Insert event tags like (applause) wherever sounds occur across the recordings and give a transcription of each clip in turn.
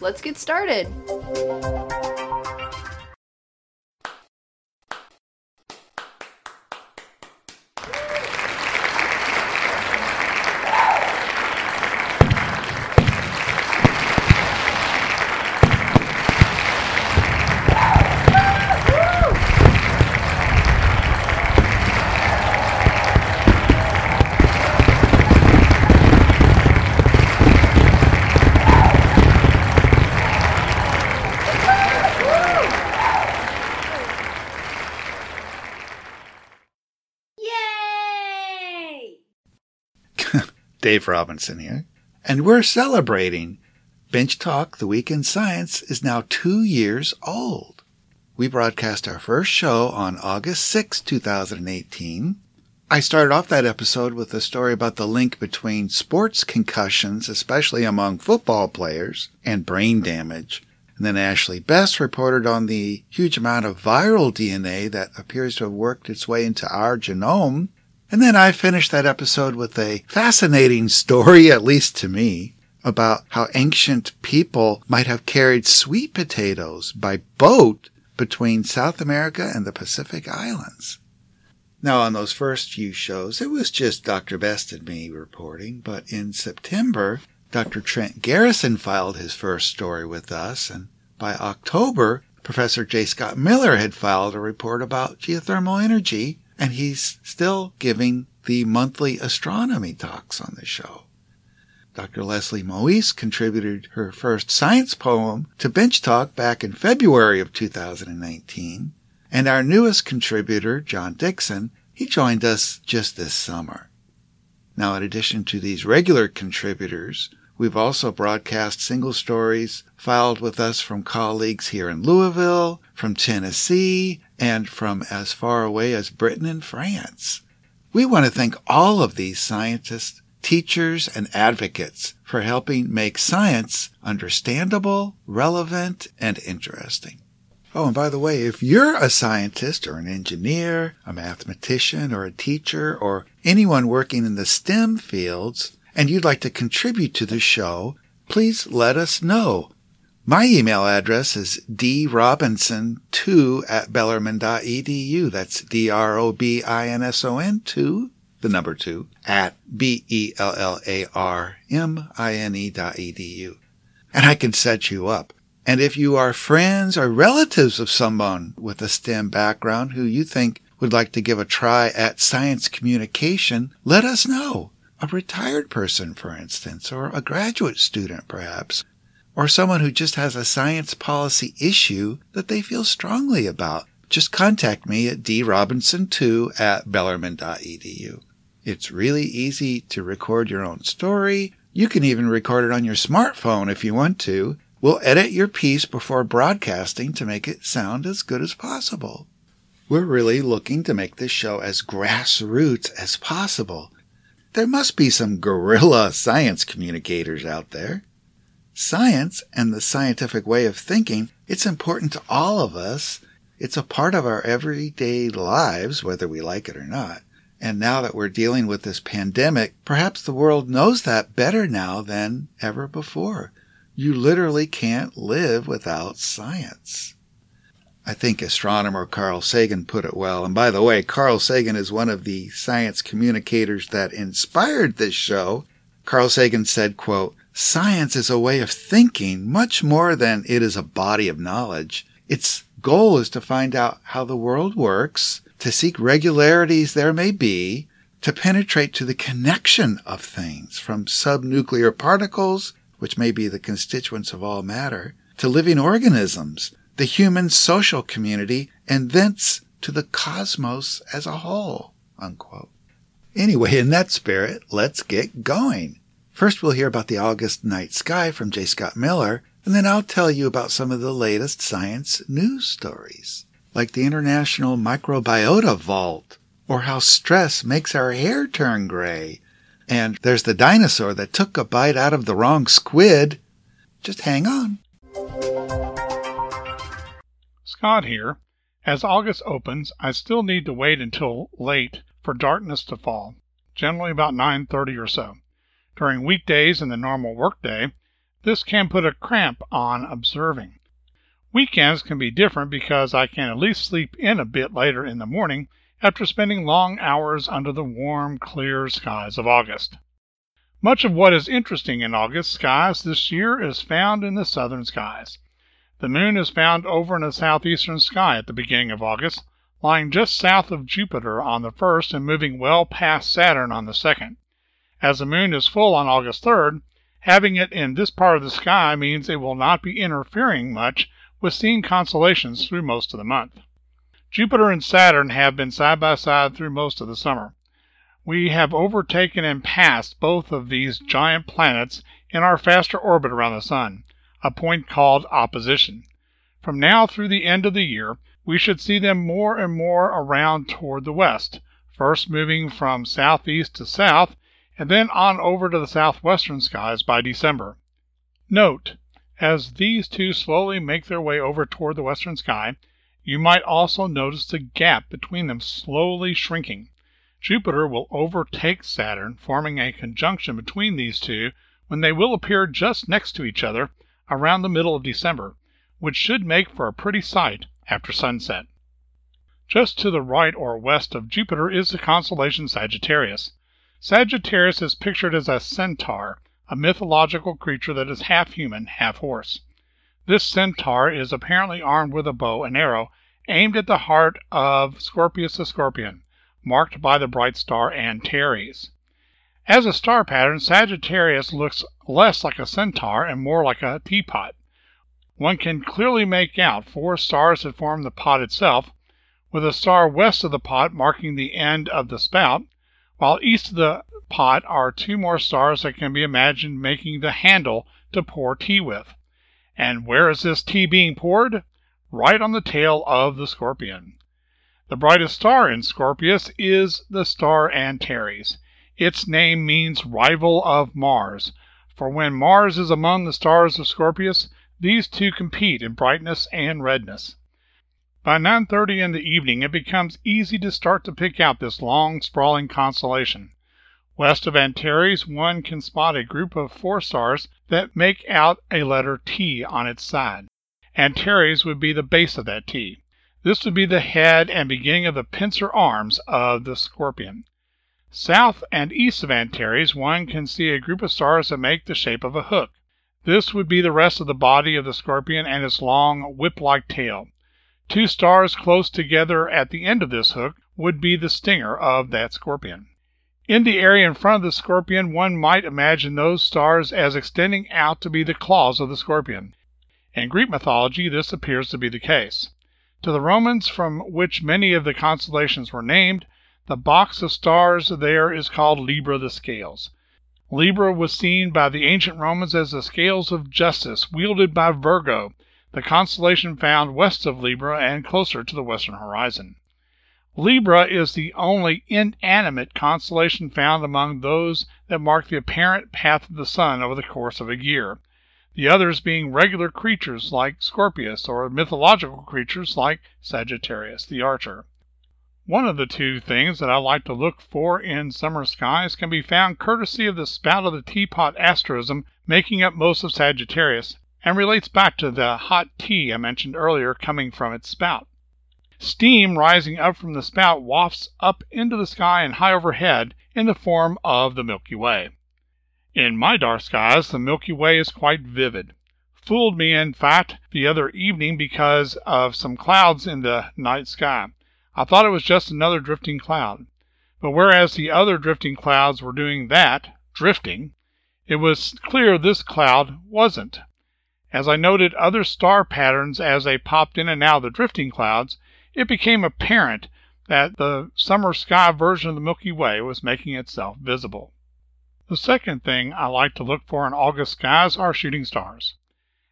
let's get started. Dave Robinson here, and we're celebrating. Bench Talk, The Week in Science, is now two years old. We broadcast our first show on August 6, 2018. I started off that episode with a story about the link between sports concussions, especially among football players, and brain damage. And then Ashley Best reported on the huge amount of viral DNA that appears to have worked its way into our genome and then I finished that episode with a fascinating story, at least to me, about how ancient people might have carried sweet potatoes by boat between South America and the Pacific Islands. Now, on those first few shows, it was just Dr. Best and me reporting, but in September, Dr. Trent Garrison filed his first story with us, and by October, Professor J. Scott Miller had filed a report about geothermal energy and he's still giving the monthly astronomy talks on the show. Dr. Leslie Moise contributed her first science poem to Bench Talk back in February of 2019. And our newest contributor, John Dixon, he joined us just this summer. Now, in addition to these regular contributors, we've also broadcast single stories filed with us from colleagues here in Louisville, from Tennessee, and from as far away as Britain and France. We want to thank all of these scientists, teachers, and advocates for helping make science understandable, relevant, and interesting. Oh, and by the way, if you're a scientist or an engineer, a mathematician or a teacher or anyone working in the STEM fields and you'd like to contribute to the show, please let us know. My email address is drobinson2 at bellarmine.edu. That's D-R-O-B-I-N-S-O-N 2, the number 2, at B-E-L-L-A-R-M-I-N-E dot edu. And I can set you up. And if you are friends or relatives of someone with a STEM background who you think would like to give a try at science communication, let us know. A retired person, for instance, or a graduate student, perhaps or someone who just has a science policy issue that they feel strongly about, just contact me at drobinson2 at bellarmine.edu. It's really easy to record your own story. You can even record it on your smartphone if you want to. We'll edit your piece before broadcasting to make it sound as good as possible. We're really looking to make this show as grassroots as possible. There must be some guerrilla (laughs) science communicators out there. Science and the scientific way of thinking, it's important to all of us. It's a part of our everyday lives, whether we like it or not. And now that we're dealing with this pandemic, perhaps the world knows that better now than ever before. You literally can't live without science. I think astronomer Carl Sagan put it well. And by the way, Carl Sagan is one of the science communicators that inspired this show. Carl Sagan said, quote, Science is a way of thinking much more than it is a body of knowledge. Its goal is to find out how the world works, to seek regularities there may be, to penetrate to the connection of things from subnuclear particles, which may be the constituents of all matter, to living organisms, the human social community, and thence to the cosmos as a whole. Unquote. Anyway, in that spirit, let's get going. First, we'll hear about the August night sky from J. Scott Miller, And then I'll tell you about some of the latest science news stories, like the International Microbiota Vault, or how stress makes our hair turn gray. And there's the dinosaur that took a bite out of the wrong squid. Just hang on. Scott here. As August opens, I still need to wait until late for darkness to fall, generally about 9:30 or so. During weekdays and the normal workday, this can put a cramp on observing. Weekends can be different because I can at least sleep in a bit later in the morning after spending long hours under the warm, clear skies of August. Much of what is interesting in August skies this year is found in the southern skies. The moon is found over in the southeastern sky at the beginning of August, lying just south of Jupiter on the first and moving well past Saturn on the second. As the moon is full on August 3rd, having it in this part of the sky means it will not be interfering much with seeing constellations through most of the month. Jupiter and Saturn have been side by side through most of the summer. We have overtaken and passed both of these giant planets in our faster orbit around the Sun a point called opposition. From now through the end of the year, we should see them more and more around toward the west, first moving from southeast to south, and then on over to the southwestern skies by December. Note, as these two slowly make their way over toward the western sky, you might also notice the gap between them slowly shrinking. Jupiter will overtake Saturn, forming a conjunction between these two when they will appear just next to each other around the middle of December, which should make for a pretty sight after sunset. Just to the right or west of Jupiter is the constellation Sagittarius. Sagittarius is pictured as a centaur, a mythological creature that is half human, half horse. This centaur is apparently armed with a bow and arrow aimed at the heart of Scorpius the Scorpion, marked by the bright star Antares. As a star pattern, Sagittarius looks less like a centaur and more like a teapot. One can clearly make out four stars that form the pot itself, with a star west of the pot marking the end of the spout, while east of the pot are two more stars that can be imagined making the handle to pour tea with. And where is this tea being poured? Right on the tail of the scorpion. The brightest star in Scorpius is the star Antares. Its name means rival of Mars, for when Mars is among the stars of Scorpius, these two compete in brightness and redness. By 9:30 in the evening it becomes easy to start to pick out this long, sprawling constellation. West of Antares one can spot a group of four stars that make out a letter T on its side. Antares would be the base of that T. This would be the head and beginning of the pincer arms of the scorpion. South and east of Antares one can see a group of stars that make the shape of a hook. This would be the rest of the body of the scorpion and its long whip-like tail. Two stars close together at the end of this hook would be the stinger of that scorpion. In the area in front of the scorpion one might imagine those stars as extending out to be the claws of the scorpion. In Greek mythology this appears to be the case. To the Romans, from which many of the constellations were named, the box of stars there is called Libra the Scales. Libra was seen by the ancient Romans as the scales of justice wielded by Virgo, the constellation found west of Libra and closer to the western horizon. Libra is the only inanimate constellation found among those that mark the apparent path of the sun over the course of a year, the others being regular creatures like Scorpius or mythological creatures like Sagittarius the Archer. One of the two things that I like to look for in summer skies can be found courtesy of the spout of the teapot asterism making up most of Sagittarius, and relates back to the hot tea I mentioned earlier coming from its spout. Steam rising up from the spout wafts up into the sky and high overhead in the form of the Milky Way. In my dark skies, the Milky Way is quite vivid. Fooled me, in fact, the other evening because of some clouds in the night sky. I thought it was just another drifting cloud. But whereas the other drifting clouds were doing that, drifting, it was clear this cloud wasn't. As I noted other star patterns as they popped in and out of the drifting clouds, it became apparent that the summer sky version of the Milky Way was making itself visible. The second thing I like to look for in August skies are shooting stars.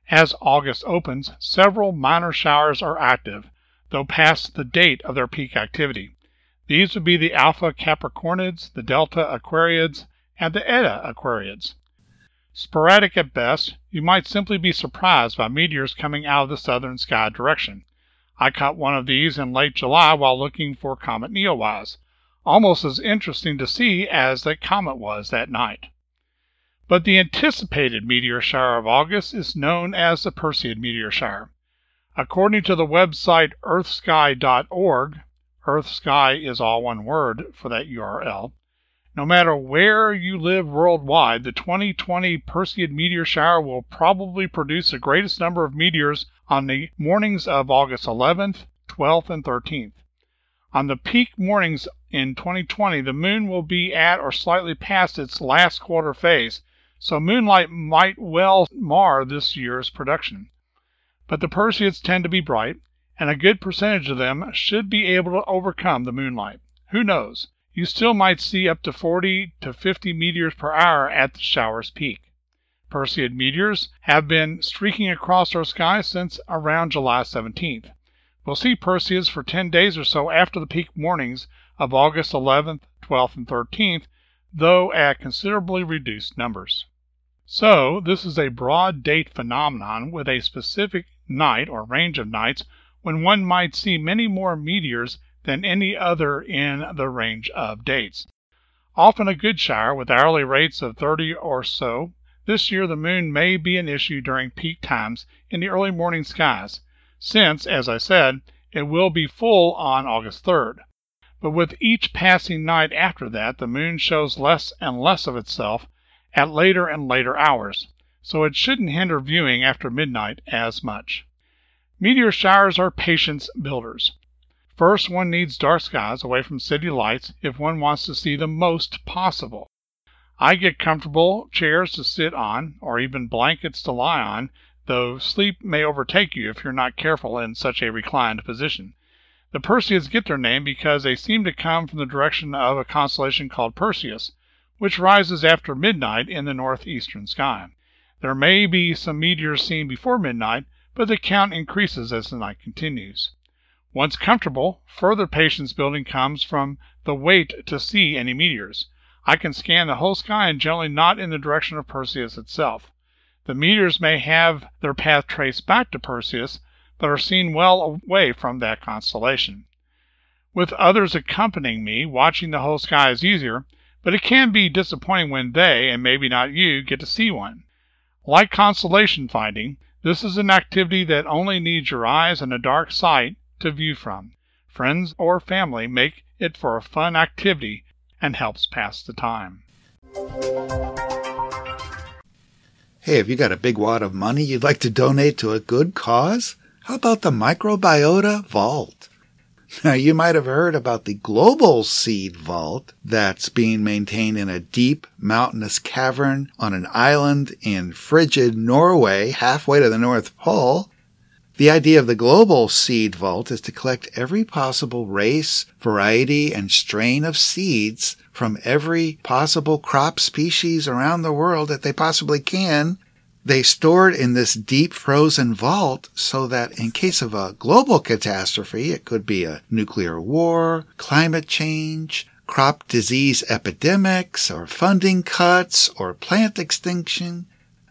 As August opens, several minor showers are active, though past the date of their peak activity. These would be the Alpha Capricornids, the Delta Aquariids, and the Eta Aquariids. Sporadic at best, you might simply be surprised by meteors coming out of the southern sky direction. I caught one of these in late July while looking for Comet Neowise. Almost as interesting to see as the comet was that night. But the anticipated meteor shower of August is known as the Perseid meteor shower. According to the website earthsky.org, EarthSky is all one word for that URL. No matter where you live worldwide, the 2020 Perseid meteor shower will probably produce the greatest number of meteors on the mornings of August 11th, 12th, and 13th. On the peak mornings in 2020, the moon will be at or slightly past its last quarter phase, so moonlight might well mar this year's production. But the Perseids tend to be bright, and a good percentage of them should be able to overcome the moonlight. Who knows? You still might see up to 40 to 50 meteors per hour at the shower's peak. Perseid meteors have been streaking across our sky since around July 17th. We'll see Perseids for 10 days or so after the peak mornings of August 11th, 12th, and 13th, though at considerably reduced numbers. So, this is a broad date phenomenon with a specific night or range of nights when one might see many more meteors than any other in the range of dates. Often a good shower with hourly rates of 30 or so. This year the moon may be an issue during peak times in the early morning skies, since, as I said, it will be full on August 3rd. But with each passing night after that, the moon shows less and less of itself at later and later hours, so it shouldn't hinder viewing after midnight as much. Meteor showers are patience builders. First, one needs dark skies away from city lights if one wants to see the most possible. I get comfortable chairs to sit on, or even blankets to lie on, though sleep may overtake you if you're not careful in such a reclined position. The Perseids get their name because they seem to come from the direction of a constellation called Perseus, which rises after midnight in the northeastern sky. There may be some meteors seen before midnight, but the count increases as the night continues. Once comfortable, further patience building comes from the wait to see any meteors. I can scan the whole sky and generally not in the direction of Perseus itself. The meteors may have their path traced back to Perseus, but are seen well away from that constellation. With others accompanying me, watching the whole sky is easier, but it can be disappointing when they, and maybe not you, get to see one. Like constellation finding, this is an activity that only needs your eyes and a dark site to view from. Friends or family make it for a fun activity and helps pass the time. Hey, have you got a big wad of money you'd like to donate to a good cause? How about the Microbiota Vault? Now, you might have heard about the Global Seed Vault that's being maintained in a deep mountainous cavern on an island in frigid Norway, halfway to the North Pole. The idea of the Global Seed Vault is to collect every possible race, variety, and strain of seeds from every possible crop species around the world that they possibly can. They store it in this deep frozen vault so that in case of a global catastrophe, it could be a nuclear war, climate change, crop disease epidemics, or funding cuts, or plant extinction,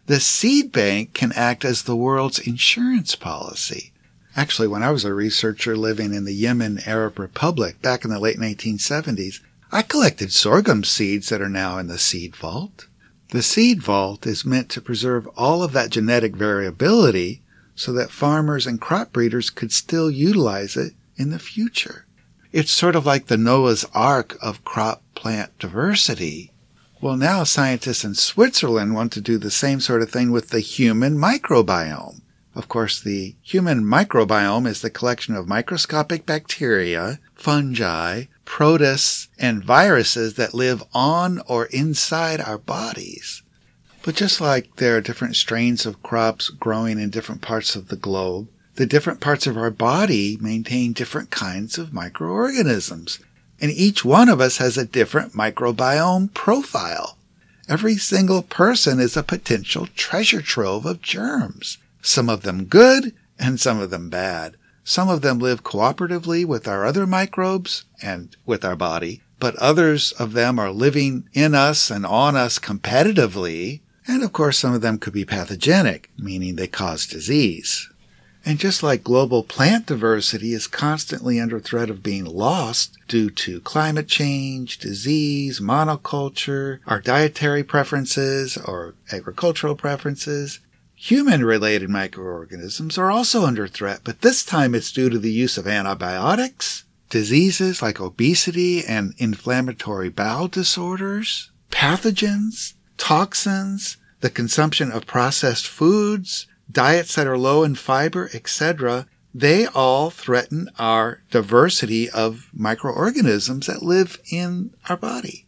the seed bank can act as the world's insurance policy. Actually, when I was a researcher living in the Yemen Arab Republic back in the late 1970s, I collected sorghum seeds that are now in the seed vault. The seed vault is meant to preserve all of that genetic variability so that farmers and crop breeders could still utilize it in the future. It's sort of like the Noah's Ark of crop plant diversity. Well, now scientists in Switzerland want to do the same sort of thing with the human microbiome. Of course, the human microbiome is the collection of microscopic bacteria, fungi, protists, and viruses that live on or inside our bodies. But just like there are different strains of crops growing in different parts of the globe, the different parts of our body maintain different kinds of microorganisms. And each one of us has a different microbiome profile. Every single person is a potential treasure trove of germs. some of them good and some of them bad. Some of them live cooperatively with our other microbes and with our body, but others of them are living in us and on us competitively. And of course, some of them could be pathogenic, meaning they cause disease. And just like global plant diversity is constantly under threat of being lost due to climate change, disease, monoculture, our dietary preferences or agricultural preferences, human related microorganisms are also under threat, but this time it's due to the use of antibiotics, diseases like obesity and inflammatory bowel disorders, pathogens, toxins, the consumption of processed foods, diets that are low in fiber, etc., they all threaten our diversity of microorganisms that live in our body.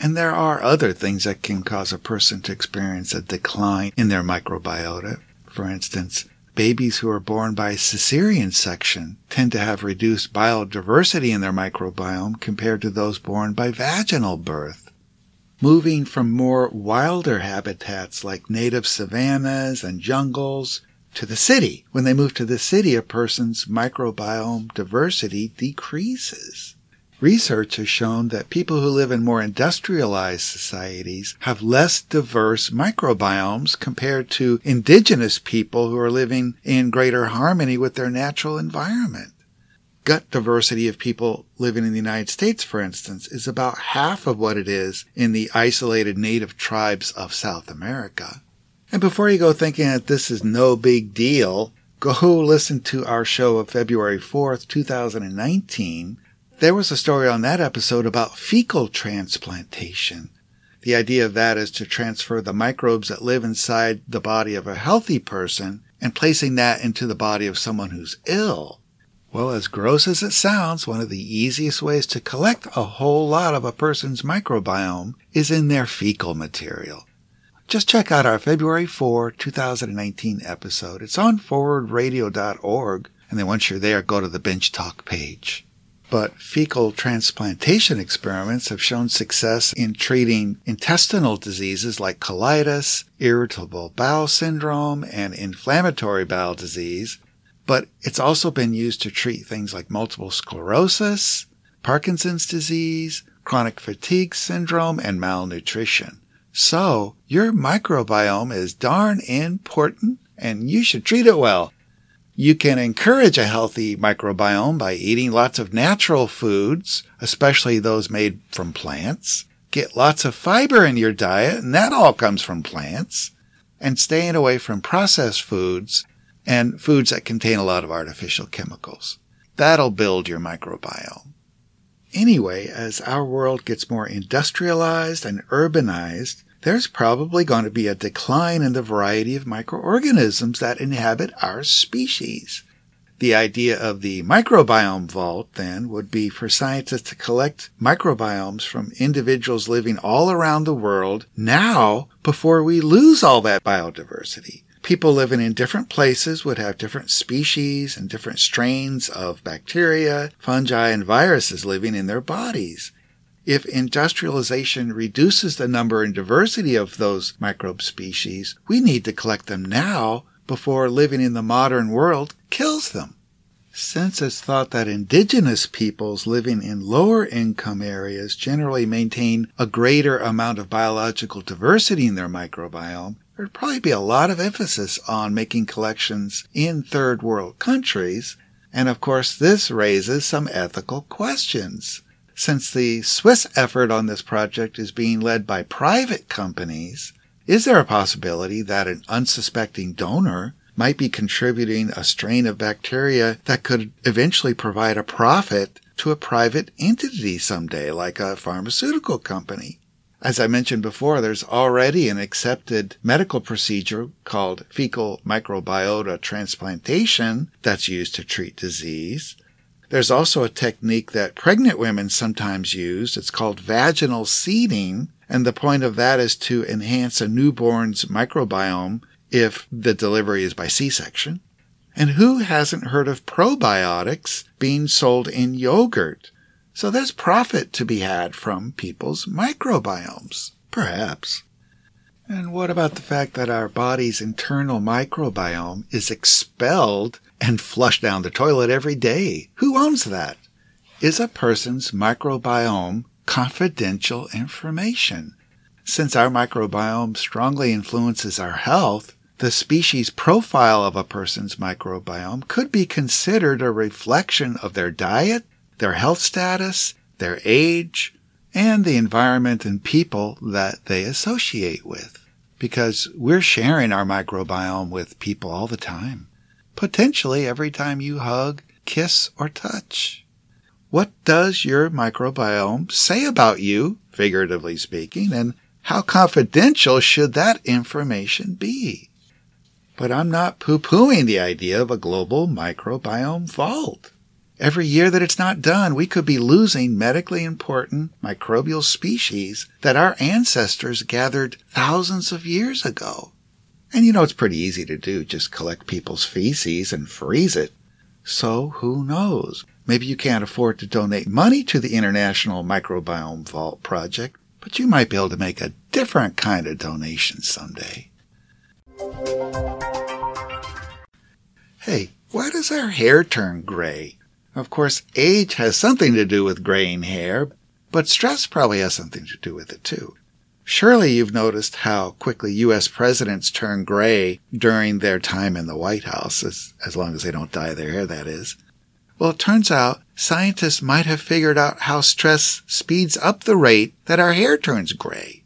And there are other things that can cause a person to experience a decline in their microbiota. For instance, babies who are born by cesarean section tend to have reduced biodiversity in their microbiome compared to those born by vaginal birth moving from more wilder habitats like native savannas and jungles to the city. When they move to the city, a person's microbiome diversity decreases. Research has shown that people who live in more industrialized societies have less diverse microbiomes compared to indigenous people who are living in greater harmony with their natural environment gut diversity of people living in the United States, for instance, is about half of what it is in the isolated native tribes of South America. And before you go thinking that this is no big deal, go listen to our show of February 4th, 2019. There was a story on that episode about fecal transplantation. The idea of that is to transfer the microbes that live inside the body of a healthy person and placing that into the body of someone who's ill. Well, as gross as it sounds, one of the easiest ways to collect a whole lot of a person's microbiome is in their fecal material. Just check out our February 4, 2019 episode. It's on forwardradio.org, and then once you're there, go to the Bench Talk page. But fecal transplantation experiments have shown success in treating intestinal diseases like colitis, irritable bowel syndrome, and inflammatory bowel disease, but it's also been used to treat things like multiple sclerosis, Parkinson's disease, chronic fatigue syndrome, and malnutrition. So your microbiome is darn important and you should treat it well. You can encourage a healthy microbiome by eating lots of natural foods, especially those made from plants. Get lots of fiber in your diet, and that all comes from plants. And staying away from processed foods and foods that contain a lot of artificial chemicals. That'll build your microbiome. Anyway, as our world gets more industrialized and urbanized, there's probably going to be a decline in the variety of microorganisms that inhabit our species. The idea of the microbiome vault, then, would be for scientists to collect microbiomes from individuals living all around the world now before we lose all that biodiversity people living in different places would have different species and different strains of bacteria, fungi, and viruses living in their bodies. If industrialization reduces the number and diversity of those microbe species, we need to collect them now before living in the modern world kills them. Since it's thought that indigenous peoples living in lower income areas generally maintain a greater amount of biological diversity in their microbiome, there'd probably be a lot of emphasis on making collections in third world countries. And of course, this raises some ethical questions. Since the Swiss effort on this project is being led by private companies, is there a possibility that an unsuspecting donor might be contributing a strain of bacteria that could eventually provide a profit to a private entity someday, like a pharmaceutical company? As I mentioned before, there's already an accepted medical procedure called fecal microbiota transplantation that's used to treat disease. There's also a technique that pregnant women sometimes use. It's called vaginal seeding. And the point of that is to enhance a newborn's microbiome if the delivery is by C-section. And who hasn't heard of probiotics being sold in yogurt? So there's profit to be had from people's microbiomes, perhaps. And what about the fact that our body's internal microbiome is expelled and flushed down the toilet every day? Who owns that? Is a person's microbiome confidential information? Since our microbiome strongly influences our health, the species profile of a person's microbiome could be considered a reflection of their diet, their health status, their age, and the environment and people that they associate with. Because we're sharing our microbiome with people all the time. Potentially every time you hug, kiss, or touch. What does your microbiome say about you, figuratively speaking, and how confidential should that information be? But I'm not poo-pooing the idea of a global microbiome vault. Every year that it's not done, we could be losing medically important microbial species that our ancestors gathered thousands of years ago. And you know, it's pretty easy to do. Just collect people's feces and freeze it. So who knows? Maybe you can't afford to donate money to the International Microbiome Vault Project, but you might be able to make a different kind of donation someday. Hey, why does our hair turn gray? Of course, age has something to do with graying hair, but stress probably has something to do with it too. Surely you've noticed how quickly U.S. presidents turn gray during their time in the White House, as, as long as they don't dye their hair, that is. Well, it turns out scientists might have figured out how stress speeds up the rate that our hair turns gray.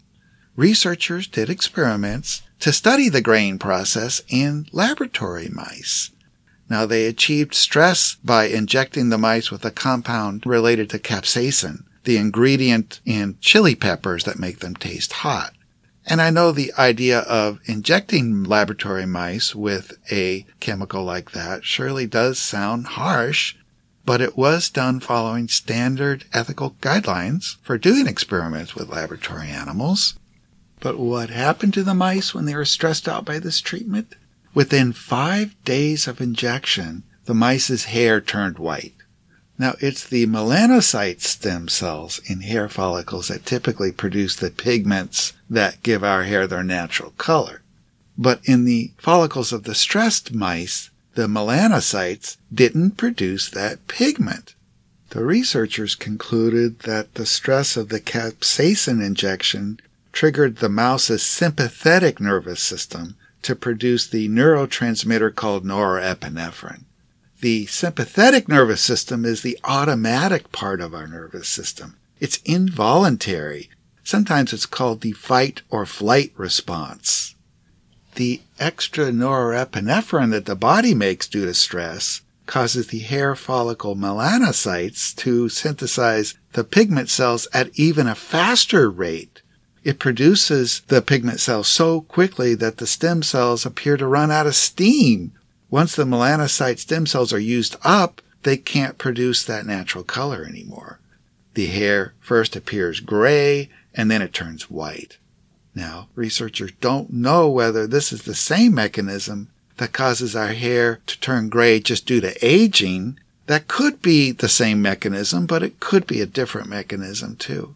Researchers did experiments to study the graying process in laboratory mice. Now they achieved stress by injecting the mice with a compound related to capsaicin, the ingredient in chili peppers that make them taste hot. And I know the idea of injecting laboratory mice with a chemical like that surely does sound harsh, but it was done following standard ethical guidelines for doing experiments with laboratory animals. But what happened to the mice when they were stressed out by this treatment? Within five days of injection, the mice's hair turned white. Now, it's the melanocyte stem cells in hair follicles that typically produce the pigments that give our hair their natural color. But in the follicles of the stressed mice, the melanocytes didn't produce that pigment. The researchers concluded that the stress of the capsaicin injection triggered the mouse's sympathetic nervous system to produce the neurotransmitter called norepinephrine. The sympathetic nervous system is the automatic part of our nervous system. It's involuntary. Sometimes it's called the fight or flight response. The extra norepinephrine that the body makes due to stress causes the hair follicle melanocytes to synthesize the pigment cells at even a faster rate it produces the pigment cells so quickly that the stem cells appear to run out of steam. Once the melanocyte stem cells are used up, they can't produce that natural color anymore. The hair first appears gray and then it turns white. Now, researchers don't know whether this is the same mechanism that causes our hair to turn gray just due to aging. That could be the same mechanism, but it could be a different mechanism too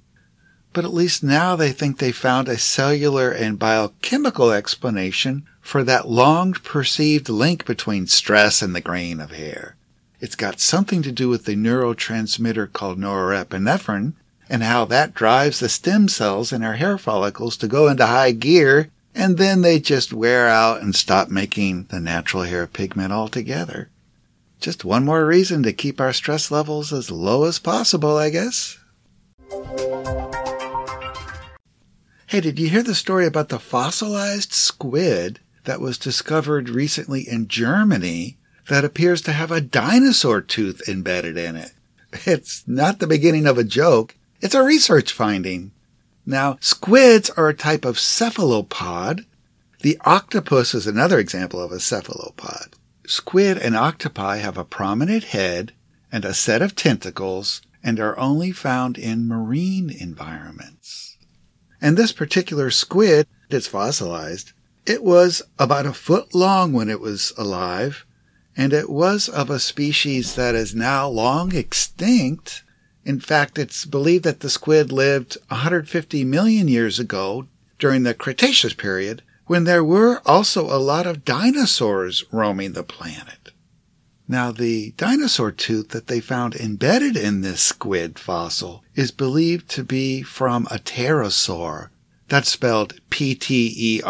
but at least now they think they found a cellular and biochemical explanation for that long perceived link between stress and the grain of hair. It's got something to do with the neurotransmitter called norepinephrine and how that drives the stem cells in our hair follicles to go into high gear and then they just wear out and stop making the natural hair pigment altogether. Just one more reason to keep our stress levels as low as possible, I guess. Hey, did you hear the story about the fossilized squid that was discovered recently in Germany that appears to have a dinosaur tooth embedded in it? (laughs) It's not the beginning of a joke. It's a research finding. Now, squids are a type of cephalopod. The octopus is another example of a cephalopod. Squid and octopi have a prominent head and a set of tentacles and are only found in marine environments. And this particular squid, it's fossilized, it was about a foot long when it was alive, and it was of a species that is now long extinct. In fact, it's believed that the squid lived 150 million years ago during the Cretaceous period when there were also a lot of dinosaurs roaming the planet. Now, the dinosaur tooth that they found embedded in this squid fossil is believed to be from a pterosaur. That's spelled P-T-E-R-O-S-A-U-R.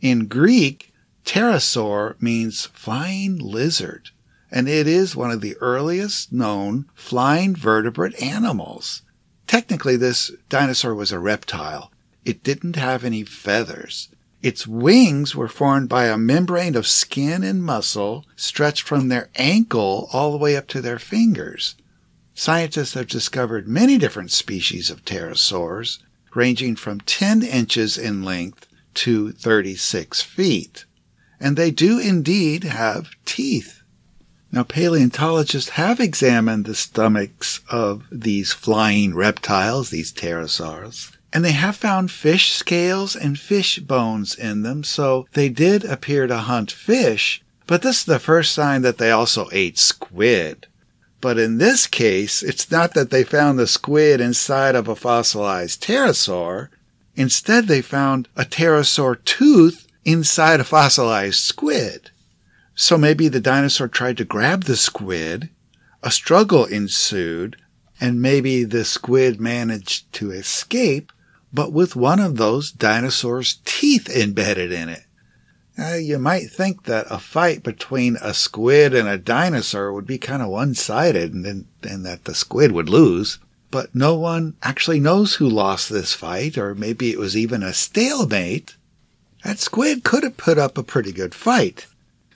In Greek, pterosaur means flying lizard, and it is one of the earliest known flying vertebrate animals. Technically, this dinosaur was a reptile. It didn't have any feathers. Its wings were formed by a membrane of skin and muscle stretched from their ankle all the way up to their fingers. Scientists have discovered many different species of pterosaurs, ranging from 10 inches in length to 36 feet. And they do indeed have teeth. Now, paleontologists have examined the stomachs of these flying reptiles, these pterosaurs, and they have found fish scales and fish bones in them, so they did appear to hunt fish, but this is the first sign that they also ate squid. But in this case, it's not that they found the squid inside of a fossilized pterosaur. Instead, they found a pterosaur tooth inside a fossilized squid. So maybe the dinosaur tried to grab the squid, a struggle ensued, and maybe the squid managed to escape, but with one of those dinosaur's teeth embedded in it. Now, you might think that a fight between a squid and a dinosaur would be kind of one-sided and, and that the squid would lose. But no one actually knows who lost this fight, or maybe it was even a stalemate. That squid could have put up a pretty good fight.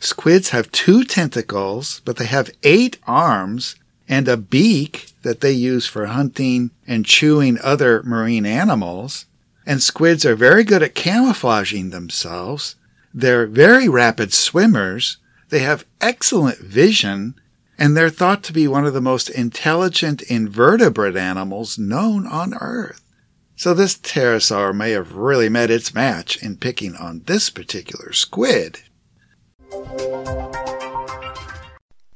Squids have two tentacles, but they have eight arms and a beak that they use for hunting and chewing other marine animals. And squids are very good at camouflaging themselves. They're very rapid swimmers. They have excellent vision and they're thought to be one of the most intelligent invertebrate animals known on Earth. So this pterosaur may have really met its match in picking on this particular squid.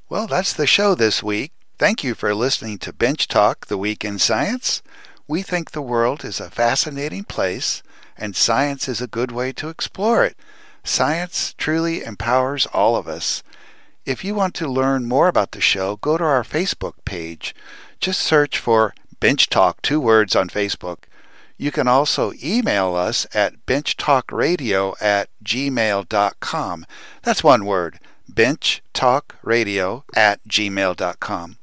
Well, that's the show this week. Thank you for listening to Bench Talk, the Week in Science. We think the world is a fascinating place, and science is a good way to explore it. Science truly empowers all of us. If you want to learn more about the show, go to our Facebook page. Just search for Bench Talk, two words on Facebook. You can also email us at benchtalkradio at gmail.com. That's one word, benchtalkradio at gmail.com.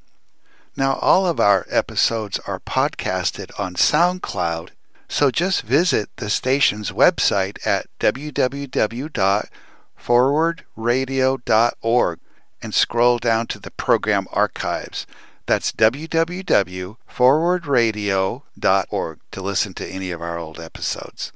Now, all of our episodes are podcasted on SoundCloud, so just visit the station's website at www.forwardradio.org and scroll down to the program archives. That's www.forwardradio.org to listen to any of our old episodes.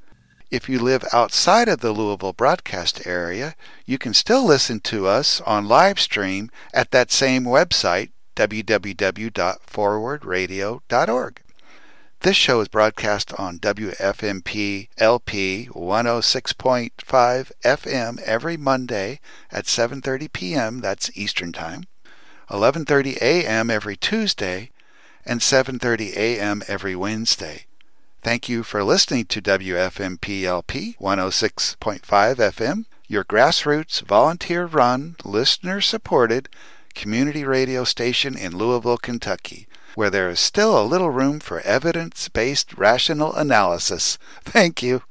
If you live outside of the Louisville broadcast area, you can still listen to us on live stream at that same website, www.forwardradio.org. This show is broadcast on WFMP LP 106.5 FM every Monday at 7:30 p.m. that's Eastern Time, 11:30 a.m. every Tuesday, and 7:30 a.m. every Wednesday. Thank you for listening to WFMP LP 106.5 FM, your grassroots volunteer-run, listener-supported community radio station in Louisville, Kentucky where there is still a little room for evidence based rational analysis. (laughs) Thank you.